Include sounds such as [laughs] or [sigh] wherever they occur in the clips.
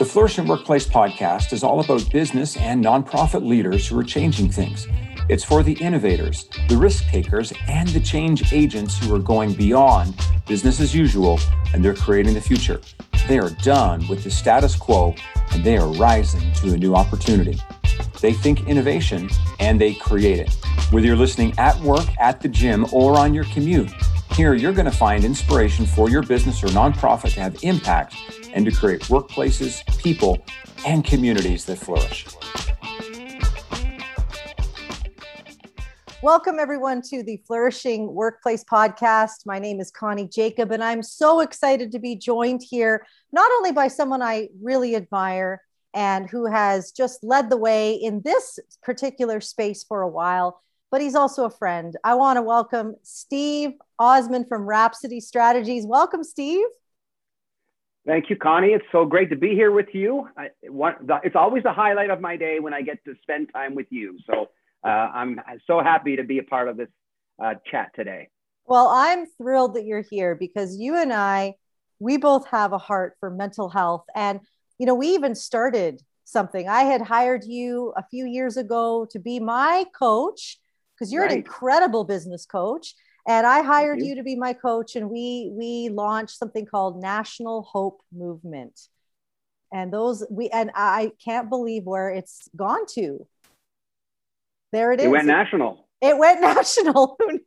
The Flourishing Workplace podcast is all about business and nonprofit leaders who are changing things. It's for the innovators, the risk takers, and the change agents who are going beyond business as usual and they're creating the future. They are done with the status quo and they are rising to a new opportunity. They think innovation and they create it. Whether you're listening at work, at the gym, or on your commute, here you're going to find inspiration for your business or nonprofit to have impact and to create workplaces, people, and communities that flourish. Welcome, everyone, to the Flourishing Workplace Podcast. My name is Connie Jacob, and I'm so excited to be joined here not only by someone I really admire and who has just led the way in this particular space for a while, but he's also a friend. I want to welcome Steve Osmond from Rhapsody Strategies. Welcome, Steve. Thank you, Connie. It's so great to be here with you. I, it's always the highlight of my day when I get to spend time with you. So uh, I'm so happy to be a part of this uh, chat today. Well, I'm thrilled that you're here because you and I, we both have a heart for mental health. And, you know, we even started something. I had hired you a few years ago to be my coach because you're right. an incredible business coach and I hired you. you. to be my coach, and we we launched something called National Hope Movement. And those we and I can't believe where it's gone to. There it, it is. It went national. It went [laughs] national. Who knew?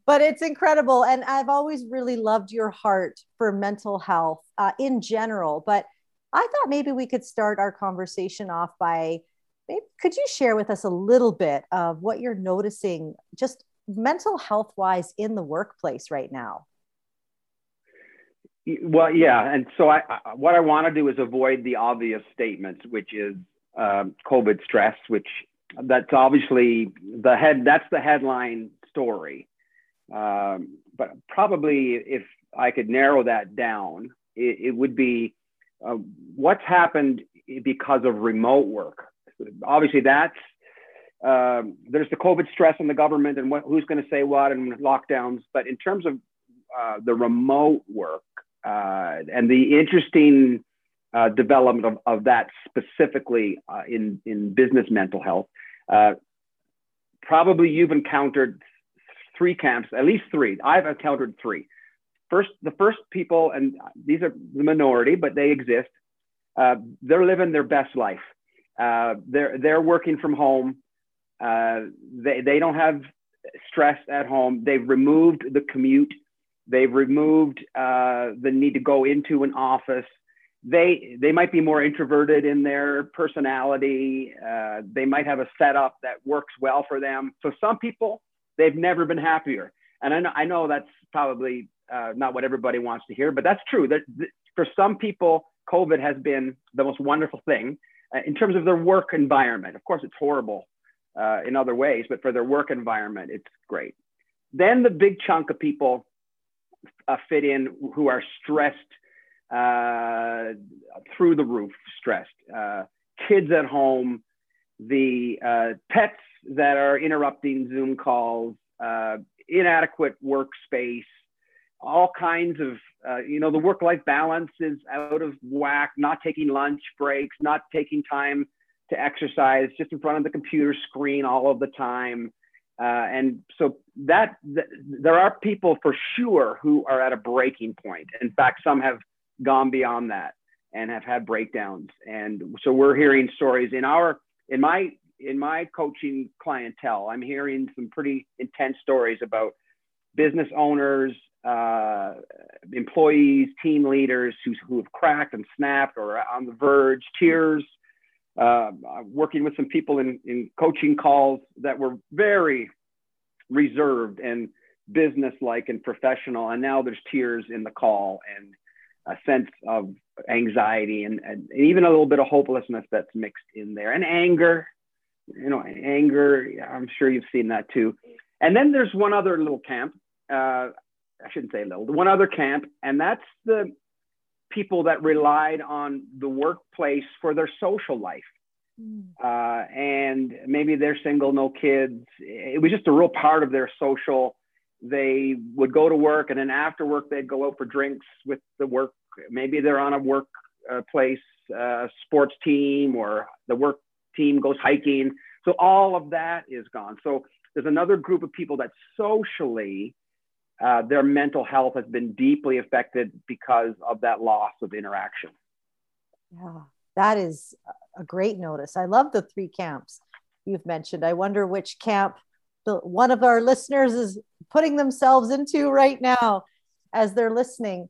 [laughs] but it's incredible, and I've always really loved your heart for mental health uh, in general. But I thought maybe we could start our conversation off by maybe could you share with us a little bit of what you're noticing just mental health wise in the workplace right now? Well yeah and so I, I what i want to do is avoid the obvious statements which is um, covid stress which that's obviously the head that's the headline story. Um, but probably if i could narrow that down it, it would be uh, what's happened because of remote work obviously that's um, there's the COVID stress on the government and what, who's going to say what and lockdowns. But in terms of uh, the remote work uh, and the interesting uh, development of, of that specifically uh, in, in business mental health, uh, probably you've encountered three camps, at least three. I've encountered three. First, the first people, and these are the minority, but they exist. Uh, they're living their best life uh, they're they're working from home. Uh, they they don't have stress at home. They've removed the commute. They've removed uh, the need to go into an office. They they might be more introverted in their personality. Uh, they might have a setup that works well for them. So some people they've never been happier. And I know I know that's probably uh, not what everybody wants to hear, but that's true. That for some people, COVID has been the most wonderful thing uh, in terms of their work environment. Of course, it's horrible uh, in other ways, but for their work environment, it's great. Then the big chunk of people uh, fit in who are stressed uh, through the roof, stressed. Uh, kids at home, the pets that are interrupting Zoom calls, inadequate workspace, all kinds of uh, you know the work life balance is out of whack not taking lunch breaks not taking time to exercise just in front of the computer screen all of the time. Uh, and so that th- there are people for sure who are at a breaking point. In fact some have gone beyond that and have had breakdowns. And so we're hearing stories in our in my in my coaching clientele. I'm hearing some pretty intense stories about business owners uh, employees, team leaders who, who have cracked and snapped or on the verge, tears, uh, working with some people in, in coaching calls that were very reserved and business-like and professional. And now there's tears in the call and a sense of anxiety and, and, and even a little bit of hopelessness that's mixed in there and anger, you know, anger. I'm sure you've seen that too. And then there's one other little camp. Uh, I shouldn't say little, one other camp, and that's the people that relied on the workplace for their social life. Mm. Uh, and maybe they're single, no kids. It was just a real part of their social they would go to work and then after work they'd go out for drinks with the work maybe they're on a workplace uh, uh, sports team or the work team goes hiking so all of that is gone so there's another group of people that socially uh, their mental health has been deeply affected because of that loss of interaction yeah that is a great notice i love the three camps you've mentioned i wonder which camp the, one of our listeners is putting themselves into right now as they're listening.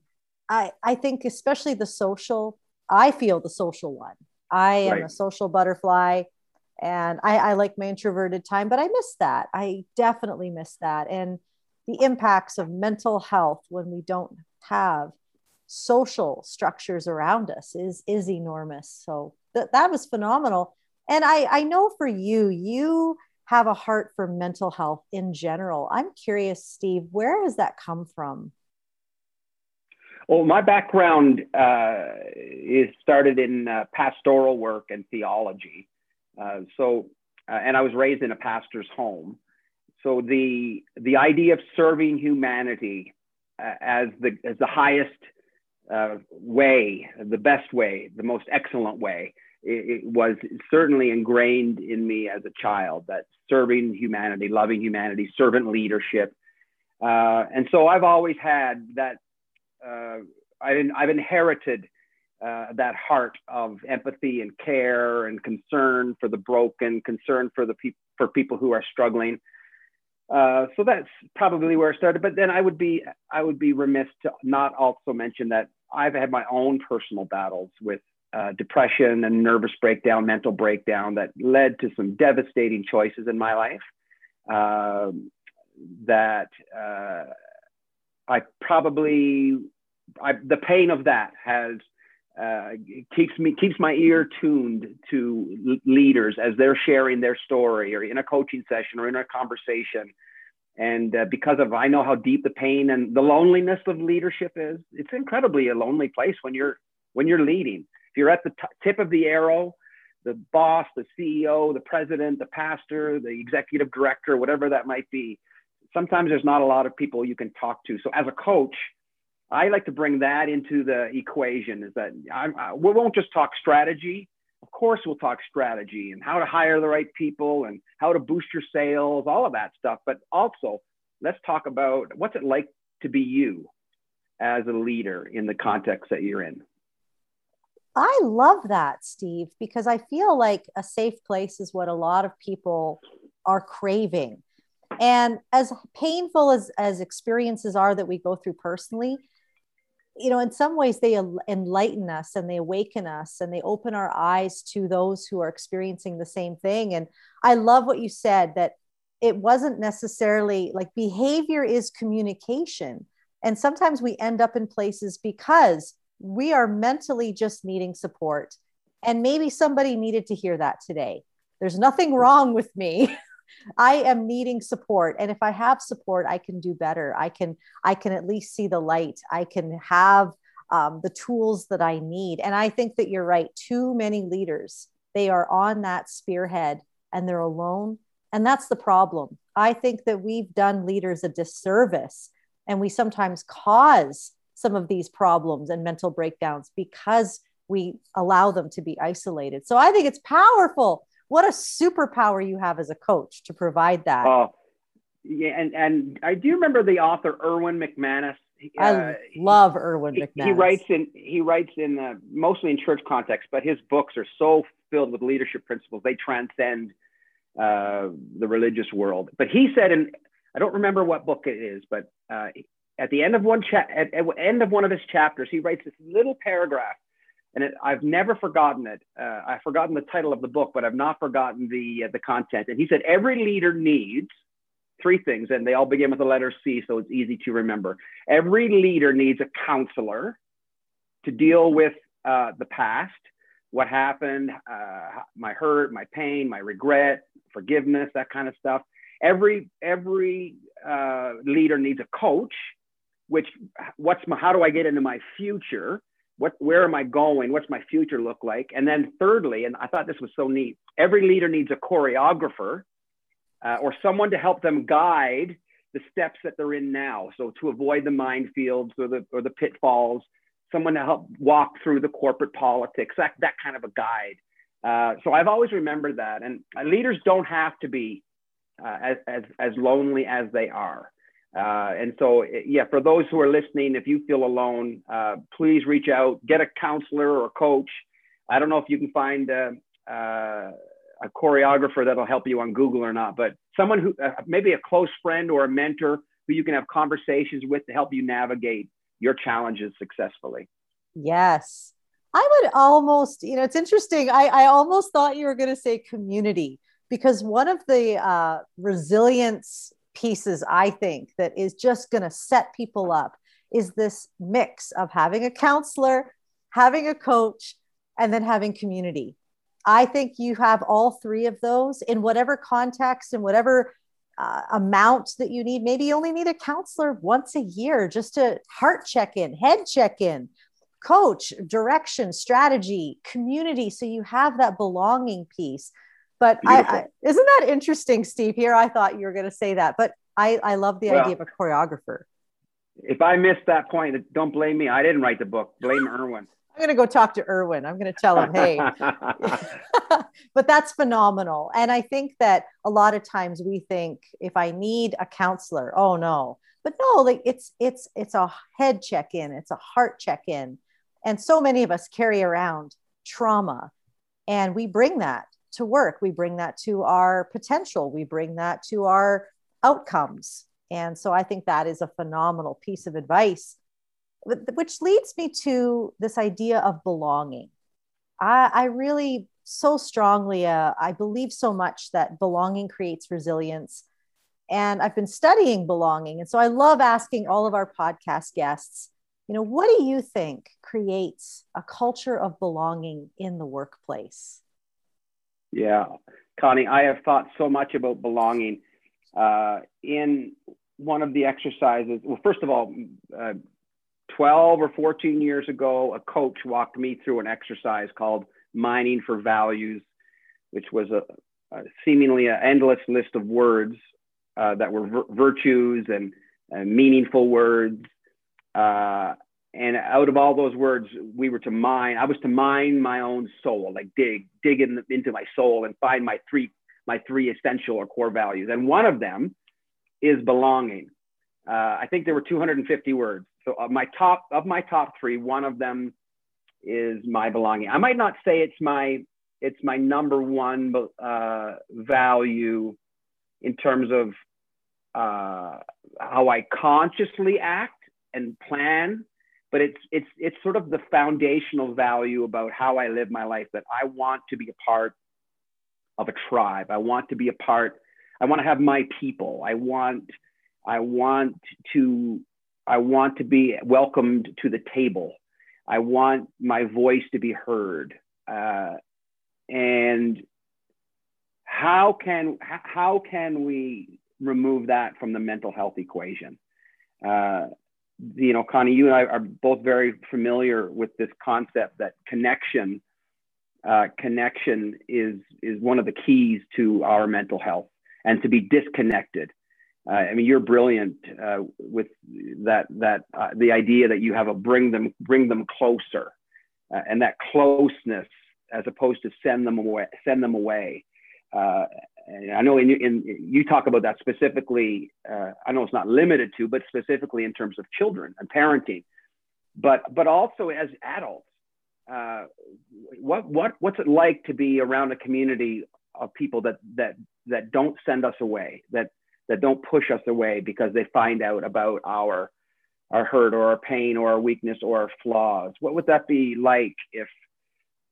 I, I think especially the social, I feel the social one. I am right. a social butterfly and I, I like my introverted time, but I miss that. I definitely miss that. And the impacts of mental health when we don't have social structures around us is is enormous. So th- that was phenomenal. And I, I know for you, you have a heart for mental health in general. I'm curious, Steve, where has that come from? Well, my background uh, is started in uh, pastoral work and theology. Uh, so, uh, and I was raised in a pastor's home. So the the idea of serving humanity uh, as the as the highest uh, way, the best way, the most excellent way, it, it was certainly ingrained in me as a child that serving humanity, loving humanity, servant leadership. Uh, and so I've always had that, uh, I, I've inherited uh, that heart of empathy and care and concern for the broken, concern for the people for people who are struggling. Uh, so that's probably where I started. But then I would be I would be remiss to not also mention that I've had my own personal battles with uh, depression and nervous breakdown, mental breakdown that led to some devastating choices in my life. Uh, that uh, I probably, I, the pain of that has uh, keeps me keeps my ear tuned to leaders as they're sharing their story or in a coaching session or in a conversation. And uh, because of I know how deep the pain and the loneliness of leadership is, it's incredibly a lonely place when you're when you're leading If you're at the tip of the arrow, the boss, the CEO, the president, the pastor, the executive director, whatever that might be, sometimes there's not a lot of people you can talk to. So as a coach, I like to bring that into the equation is that I, I, we won't just talk strategy. Of course, we'll talk strategy and how to hire the right people and how to boost your sales, all of that stuff. But also, let's talk about what's it like to be you as a leader in the context that you're in. I love that, Steve, because I feel like a safe place is what a lot of people are craving. And as painful as, as experiences are that we go through personally, you know, in some ways they enlighten us and they awaken us and they open our eyes to those who are experiencing the same thing. And I love what you said that it wasn't necessarily like behavior is communication. And sometimes we end up in places because we are mentally just needing support. And maybe somebody needed to hear that today. There's nothing wrong with me. [laughs] I am needing support. And if I have support, I can do better. I can, I can at least see the light. I can have um, the tools that I need. And I think that you're right. Too many leaders, they are on that spearhead and they're alone. And that's the problem. I think that we've done leaders a disservice and we sometimes cause some of these problems and mental breakdowns because we allow them to be isolated. So I think it's powerful. What a superpower you have as a coach to provide that. Oh, yeah, and and I do remember the author Erwin McManus. Uh, I love Erwin McManus. He, he writes in he writes in uh, mostly in church context, but his books are so filled with leadership principles. They transcend uh, the religious world. But he said, and I don't remember what book it is, but uh, at the end of one cha- at, at end of one of his chapters, he writes this little paragraph, and it, I've never forgotten it. Uh, I've forgotten the title of the book, but I've not forgotten the uh, the content. And he said every leader needs three things, and they all begin with the letter C, so it's easy to remember. Every leader needs a counselor to deal with uh, the past, what happened, uh, my hurt, my pain, my regret, forgiveness, that kind of stuff. Every every uh, leader needs a coach which what's my how do I get into my future? What where am I going? What's my future look like? And then thirdly, and I thought this was so neat, every leader needs a choreographer uh, or someone to help them guide the steps that they're in now. So to avoid the minefields or the or the pitfalls, someone to help walk through the corporate politics, that that kind of a guide. Uh, so I've always remembered that, and leaders don't have to be uh, as, as as lonely as they are. Uh, and so, yeah, for those who are listening, if you feel alone, uh, please reach out, get a counselor or a coach. I don't know if you can find uh, uh, a choreographer that'll help you on Google or not, but someone who uh, maybe a close friend or a mentor who you can have conversations with to help you navigate your challenges successfully. Yes. I would almost, you know, it's interesting. I, I almost thought you were going to say community because one of the uh, resilience pieces I think that is just going to set people up is this mix of having a counselor, having a coach, and then having community. I think you have all three of those in whatever context and whatever uh, amount that you need. Maybe you only need a counselor once a year just to heart check in, head check in, coach, direction, strategy, community. So you have that belonging piece. But I, I, isn't that interesting, Steve? Here, I thought you were going to say that, but I, I love the well, idea of a choreographer. If I missed that point, don't blame me. I didn't write the book. Blame [laughs] Erwin. I'm going to go talk to Erwin. I'm going to tell him, hey. [laughs] [laughs] but that's phenomenal. And I think that a lot of times we think if I need a counselor, oh no. But no, like it's it's it's a head check-in, it's a heart check-in. And so many of us carry around trauma and we bring that to work. We bring that to our potential. We bring that to our outcomes. And so I think that is a phenomenal piece of advice which leads me to this idea of belonging. I, I really so strongly, uh, I believe so much that belonging creates resilience. And I've been studying belonging. And so I love asking all of our podcast guests, you know, what do you think creates a culture of belonging in the workplace? Yeah, Connie, I have thought so much about belonging. Uh, in one of the exercises, well, first of all, uh, 12 or 14 years ago, a coach walked me through an exercise called Mining for Values, which was a, a seemingly an endless list of words uh, that were vir- virtues and, and, meaningful words. Uh, and out of all those words, we were to mine. I was to mine my own soul, like dig, dig in, into my soul and find my three, my three essential or core values. And one of them is belonging. Uh, I think there were 250 words. So of my top of my top three, one of them is my belonging. I might not say it's my it's my number one uh, value in terms of uh, how I consciously act and plan, but it's it's it's sort of the foundational value about how I live my life that I want to be a part of a tribe. I want to be a part. I want to have my people. I want I want to I want to be welcomed to the table. I want my voice to be heard. Uh, and how can how can we remove that from the mental health equation? Uh, you know, Connie, you and I are both very familiar with this concept that connection uh, connection is is one of the keys to our mental health, and to be disconnected uh, I mean, you're brilliant uh, with that. That uh, the idea that you have a bring them bring them closer, uh, and that closeness as opposed to send them away. Send them away. Uh, I know in, in you talk about that specifically. Uh, I know it's not limited to, but specifically in terms of children and parenting, but but also as adults. what what what's it like to be around a community of people that that that don't send us away that that don't push us away because they find out about our our hurt or our pain or our weakness or our flaws what would that be like if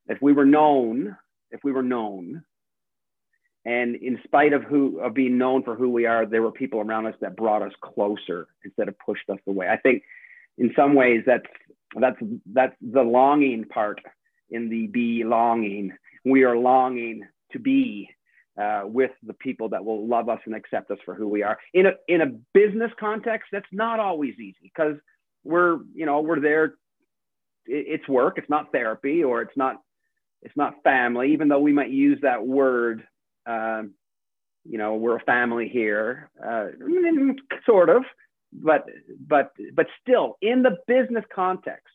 if we were known if we were known and in spite of who of being known for who we are there were people around us that brought us closer instead of pushed us away i think in some ways that's that's that's the longing part in the belonging we are longing to be uh, with the people that will love us and accept us for who we are. In a in a business context, that's not always easy because we're you know we're there. It's work. It's not therapy, or it's not it's not family. Even though we might use that word, um, you know, we're a family here, uh, sort of, but but but still in the business context,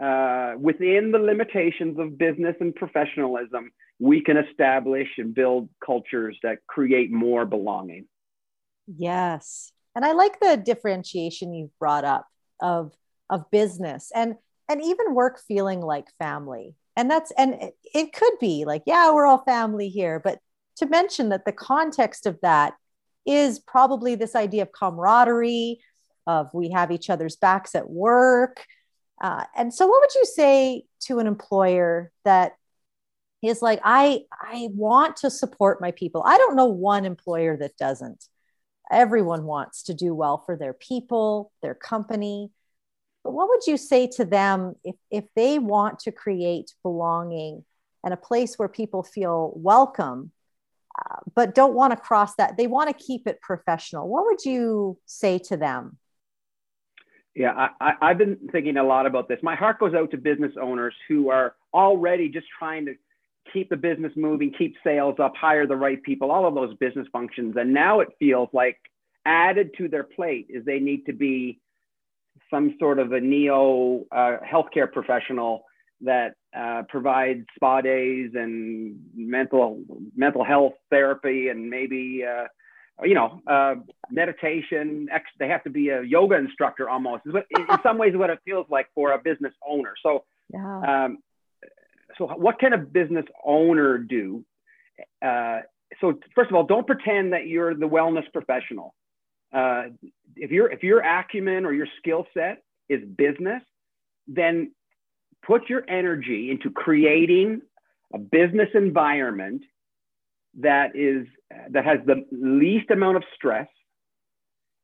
uh, within the limitations of business and professionalism, we can establish and build cultures that create more belonging. Yes, and I like the differentiation you've brought up of of business and and even work feeling like family and that's and it, it could be like yeah we're all family here but to mention that the context of that is probably this idea of camaraderie of we have each other's backs at work. Uh, and so what would you say to an employer that is like i i want to support my people. I don't know one employer that doesn't. Everyone wants to do well for their people their company. But what would you say to them if, if they want to create belonging and a place where people feel welcome, but don't want to cross that? They want to keep it professional. What would you say to them? Yeah, I, I've been thinking a lot about this. My heart goes out to business owners who are already just trying to keep the business moving, keep sales up, hire the right people, all of those business functions. And now it feels like added to their plate is they need to be some sort of a neo uh, healthcare professional that uh, provides spa days and mental mental health therapy and maybe uh, you know uh, meditation. Ex- they have to be a yoga instructor almost. in some ways, what it feels like for a business owner. So, yeah. um, so what can a business owner do? Uh, so first of all, don't pretend that you're the wellness professional. Uh, if your if your acumen or your skill set is business, then put your energy into creating a business environment that is that has the least amount of stress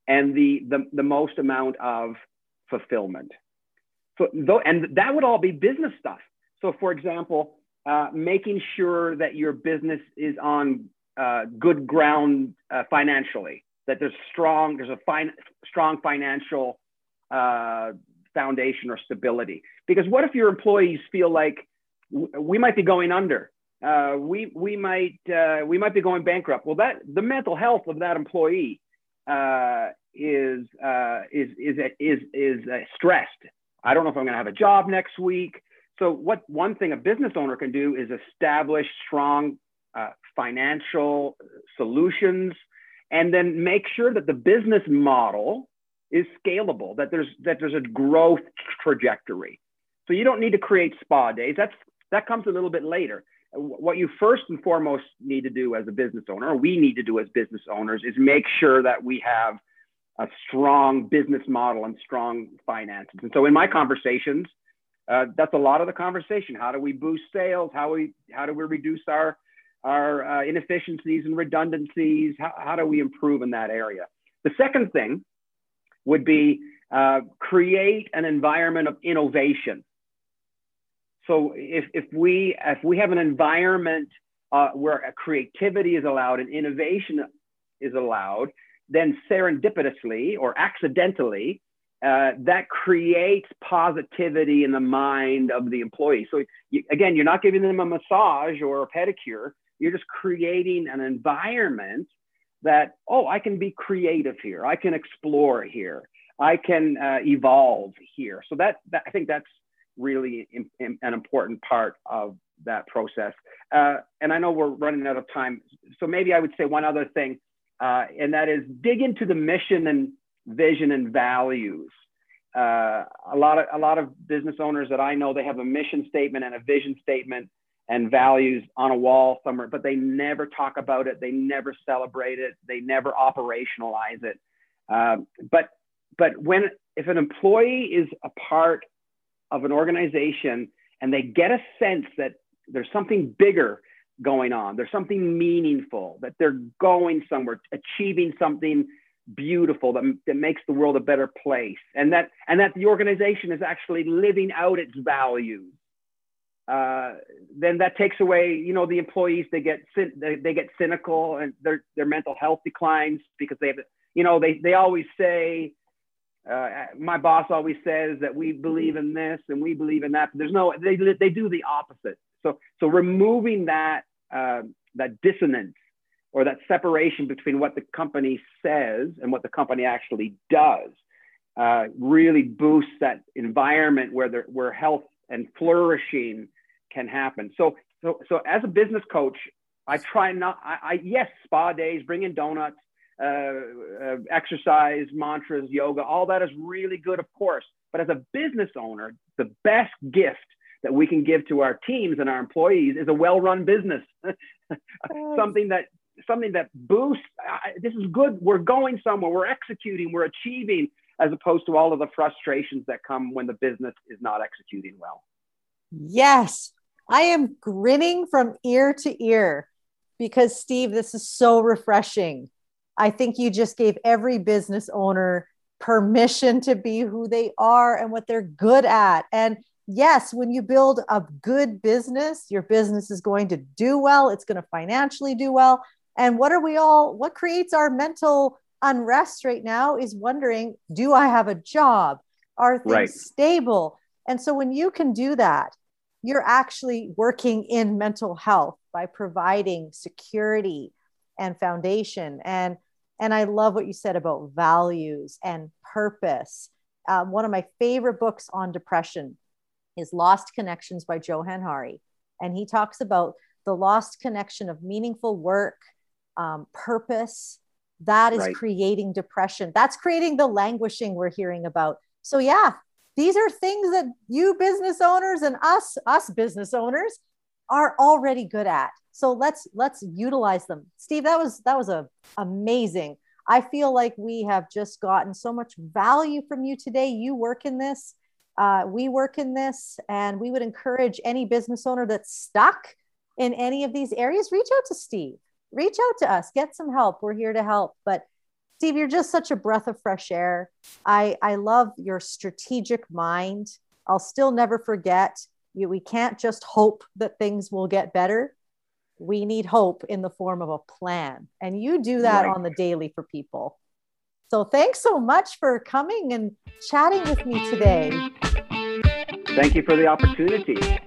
and the the, the most amount of fulfillment. So though, and that would all be business stuff. So for example, uh, making sure that your business is on uh, good ground uh, financially that there's strong, there's a fine, strong financial uh, foundation or stability. Because what if your employees feel like we might be going under? Uh, we we might uh, we might be going bankrupt. Well, that the mental health of that employee uh, is, uh, is is is is stressed. I don't know if I'm going to have a job next week. So, what one thing a business owner can do is establish strong uh, financial solutions and then make sure that the business model is scalable, that there's that there's a growth trajectory. So you don't need to create spa days. That's that comes a little bit later. What you first and foremost need to do as a business owner, or we need to do as business owners, is make sure that we have a strong business model and strong finances. And so in my conversations, uh, that's a lot of the conversation. How do we boost sales? How we how do we reduce our our uh, inefficiencies and redundancies? How, how do we improve in that area? The second thing would be uh, create an environment of innovation. So if, if, we, if we have an environment uh, where creativity is allowed and innovation is allowed, then serendipitously or accidentally, uh, that creates positivity in the mind of the employee. So you, again, you're not giving them a massage or a pedicure. You're just creating an environment that, oh, I can be creative here. I can explore here. I can uh, evolve here. So that, that, I think that's really in, in, an important part of that process. Uh, and I know we're running out of time. So maybe I would say one other thing, uh, and that is dig into the mission and vision and values. Uh, a lot of a lot of business owners that I know they have a mission statement and a vision statement and values on a wall somewhere, but they never talk about it. They never celebrate it. They never operationalize it. Um, but but when if an employee is a part of an organization and they get a sense that there's something bigger going on, there's something meaningful, that they're going somewhere, achieving something beautiful that, that makes the world a better place, and that and that the organization is actually living out its values uh, then that takes away, you know, the employees. They get they, they get cynical and their their mental health declines because they have, you know, they they always say, uh, my boss always says that we believe in this and we believe in that. But there's no they they do the opposite. So so removing that uh, that dissonance or that separation between what the company says and what the company actually does uh, really boosts that environment where where health and flourishing can happen. So, so, so as a business coach, I try not. I, I yes, spa days, bring in donuts, uh, uh, exercise, mantras, yoga, all that is really good, of course. But as a business owner, the best gift that we can give to our teams and our employees is a well-run business, [laughs] something that something that boosts. this is good. We're going somewhere. We're executing. We're achieving, as opposed to all of the frustrations that come when the business is not executing well. Yes, I am grinning from ear to ear because Steve, this is so refreshing. I think you just gave every business owner permission to be who they are and what they're good at. And yes, when you build a good business, your business is going to do well, it's going to financially do well. And what are we all, what creates our mental unrest right now is wondering do I have a job? Are things right. stable? And so when you can do that, you're actually working in mental health by providing security and foundation and and i love what you said about values and purpose um, one of my favorite books on depression is Lost Connections by Johann Hari. And he talks about the lost connection of meaningful work, um, purpose. That is right. creating depression. That's creating the languishing we're hearing about. So, yeah, these are things that you business owners and us, us business owners, are already good at. So let's let's utilize them. Steve, that was that was a amazing. I feel like we have just gotten so much value from you today. You work in this uh, we work in this, and we would encourage any business owner that's stuck in any of these areas, reach out to Steve. Reach out to us, get some help. We're here to help. But Steve, you're just such a breath of fresh air. I, I love your strategic mind. I'll still never forget you. We can't just hope that things will get better. We need hope in the form of a plan. And you do that right. on the daily for people. So thanks so much for coming and chatting with me today. Thank you for the opportunity.